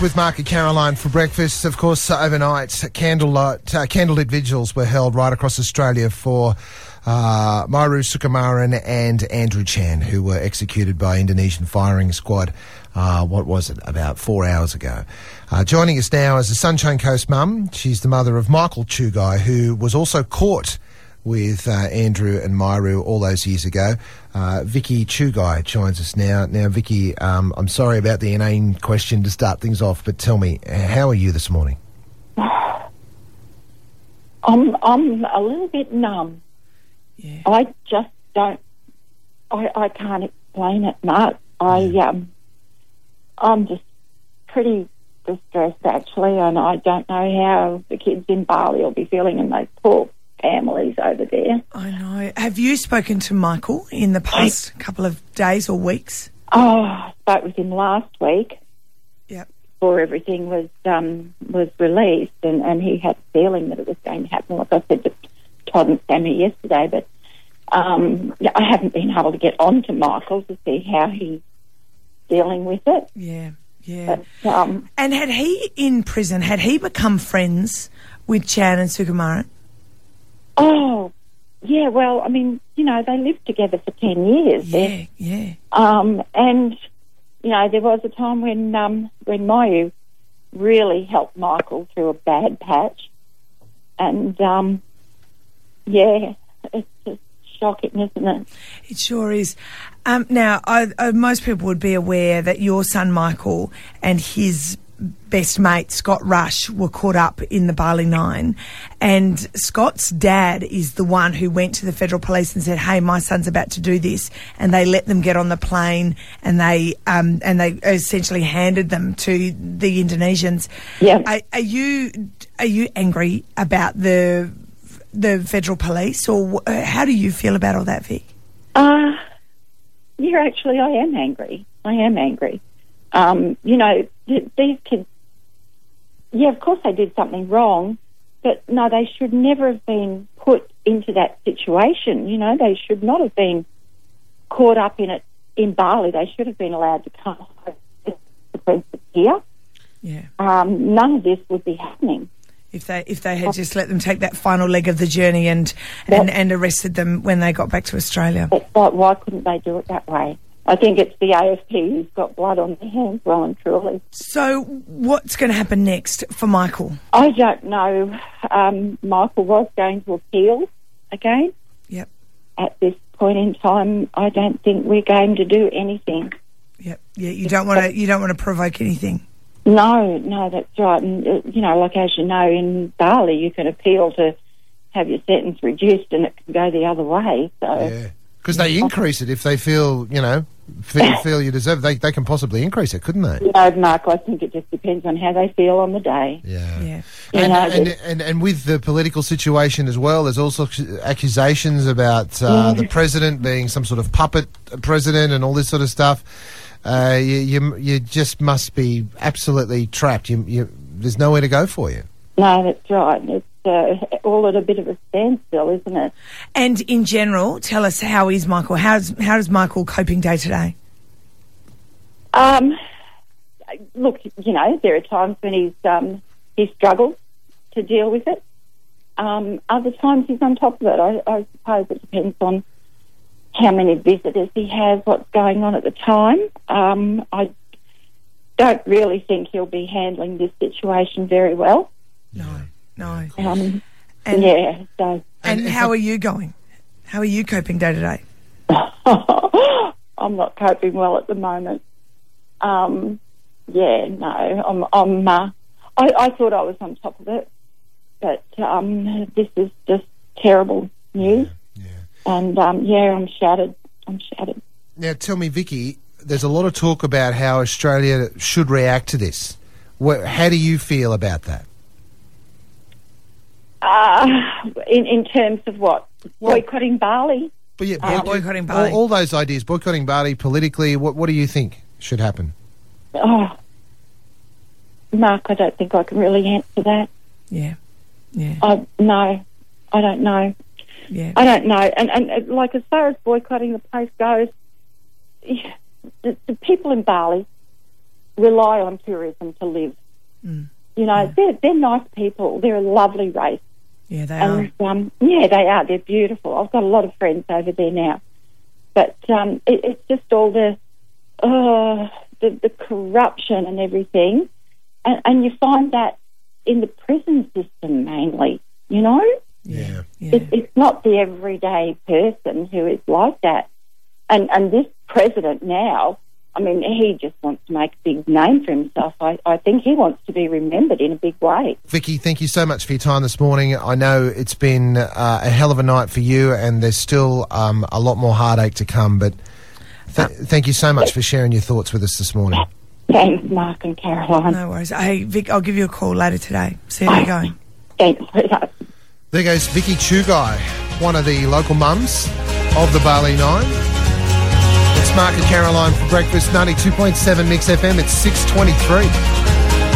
With Mark and Caroline for breakfast. Of course, uh, overnight, candlelight, uh, candlelit vigils were held right across Australia for uh, Myuran Sukumaran and Andrew Chan, who were executed by Indonesian firing squad. Uh, what was it? About four hours ago. Uh, joining us now is the Sunshine Coast mum. She's the mother of Michael Czugai, who was also caught with uh, Andrew and Myru all those years ago. Uh, Vicki Czugai joins us now. Now, Vicki, um, I'm sorry about the inane question to start things off, but tell me, how are you this morning? I'm I'm a little bit numb. Yeah. I just don't. I I can't explain it, Mark. I um, I'm just pretty distressed actually, and I don't know how the kids in Bali will be feeling, in those poor families over there. I know. Have you spoken to Michael in the past couple of days or weeks? Oh, I spoke with him last week Yep. before everything was um, was released, and, and he had a feeling that it was going to happen. Like I said to Todd and Sammy yesterday, but um, I haven't been able to get on to Michael to see how he's dealing with it. Yeah. Yeah. But um, And had he in prison, had he become friends with Chan and Sukumaran? Oh, yeah. Well, I mean, you know, they lived together for ten years. Yeah, yeah. Um, and you know, there was a time when um, when Mayu really helped Michael through a bad patch, and um, yeah, it's just shocking, isn't it? It sure is. Um, now, I, I, most people would be aware that your son Michael and his best mate Scott Rush were caught up in the Bali Nine, and Scott's dad is the one who went to the federal police and said, "Hey, my son's about to do this," and they let them get on the plane and they um, and they essentially handed them to the Indonesians. Yeah. Are, are you are you angry about the the federal police, or how do you feel about all that, Vic? Uh, yeah, actually, I am angry. I am angry. Um, you know, th- these kids, yeah, of course they did something wrong, but no, they should never have been put into that situation. You know, they should not have been caught up in it in Bali. They should have been allowed to come home to the princess here. Yeah. Um, none of this would be happening. If they if they had just let them take that final leg of the journey and and, and arrested them when they got back to Australia. Like, why couldn't they do it that way? I think it's the AFP who's got blood on their hands, well and truly. So what's going to happen next for Michael? I don't know. Um, Michael was going to appeal again. Yep. At this point in time, I don't think we're going to do anything. Yep. Yeah. You don't want to you don't want to provoke anything. No, no, that's right. And, uh, you know, like as you know, in Bali, you can appeal to have your sentence reduced and it can go the other way. So, Yeah. Because they increase it if they feel, you know, feel, feel you deserve. They, they can possibly increase it, couldn't they? you know, Mark, I think it just depends on how they feel on the day. Yeah. Yeah. And, know, and, there's- and, and with the political situation as well, there's also accusations about uh, the president being some sort of puppet president and all this sort of stuff. Uh, you, you you just must be absolutely trapped. You, you there's nowhere to go for you. no, that's right. It's uh, all at a bit of a standstill, isn't it? And in general, tell us how is Michael? How's how does Michael coping day to day? Um, look, you know, there are times when he's um, he struggles to deal with it. Um, other times he's on top of it. I, I suppose it depends on how many visitors he has, what's going on at the time. Um, I don't really think he'll be handling this situation very well. No. No. Um, And yeah, so and And- how are you going? How are you coping day to day? I'm not coping well at the moment. Um, yeah, no, I'm. I'm uh, I, I thought I was on top of it, but um, this is just terrible news, Yeah. and um, yeah, I'm shattered. I'm shattered. Now, tell me, Vicki. There's a lot of talk about how Australia should react to this. How do you feel about that? Uh, in in terms of what Well- boycotting Bali. But yeah, Uh, boy- boycotting all- Bali. All, those ideas, boycotting Bali politically. What What do you think should happen? Oh, Mark, I don't think I can really answer that. Yeah. Yeah. I no, I don't know. Yeah. I don't know. And, and, and like as far as boycotting the place goes, yeah, the, the people in Bali rely on tourism to live. Mm. You know, they're, they're nice people. They're a lovely race. Yeah, they are. And um, yeah, they are. They're beautiful. I've got a lot of friends over there now. But um, it, it's just all the, uh, the the corruption and everything, and, and you find that in the prison system mainly. You know, Yeah. Yeah. it, it's not the everyday person who is like that. And and this president now, I mean, he just wants to make a big name for himself. I, I think he wants to be remembered in a big way. Vicki, thank you so much for your time this morning. I know it's been uh, a hell of a night for you, and there's still um, a lot more heartache to come. But th- thank you so much for sharing your thoughts with us this morning. Thanks, Mark and Caroline. No worries. Hey, Vic, I'll give you a call later today. See how you're going. Thanks. There goes Vicki Czugai, one of the local mums of the Bali Nine. Mark and Caroline for breakfast, 92.7 Mix FM. It's 623.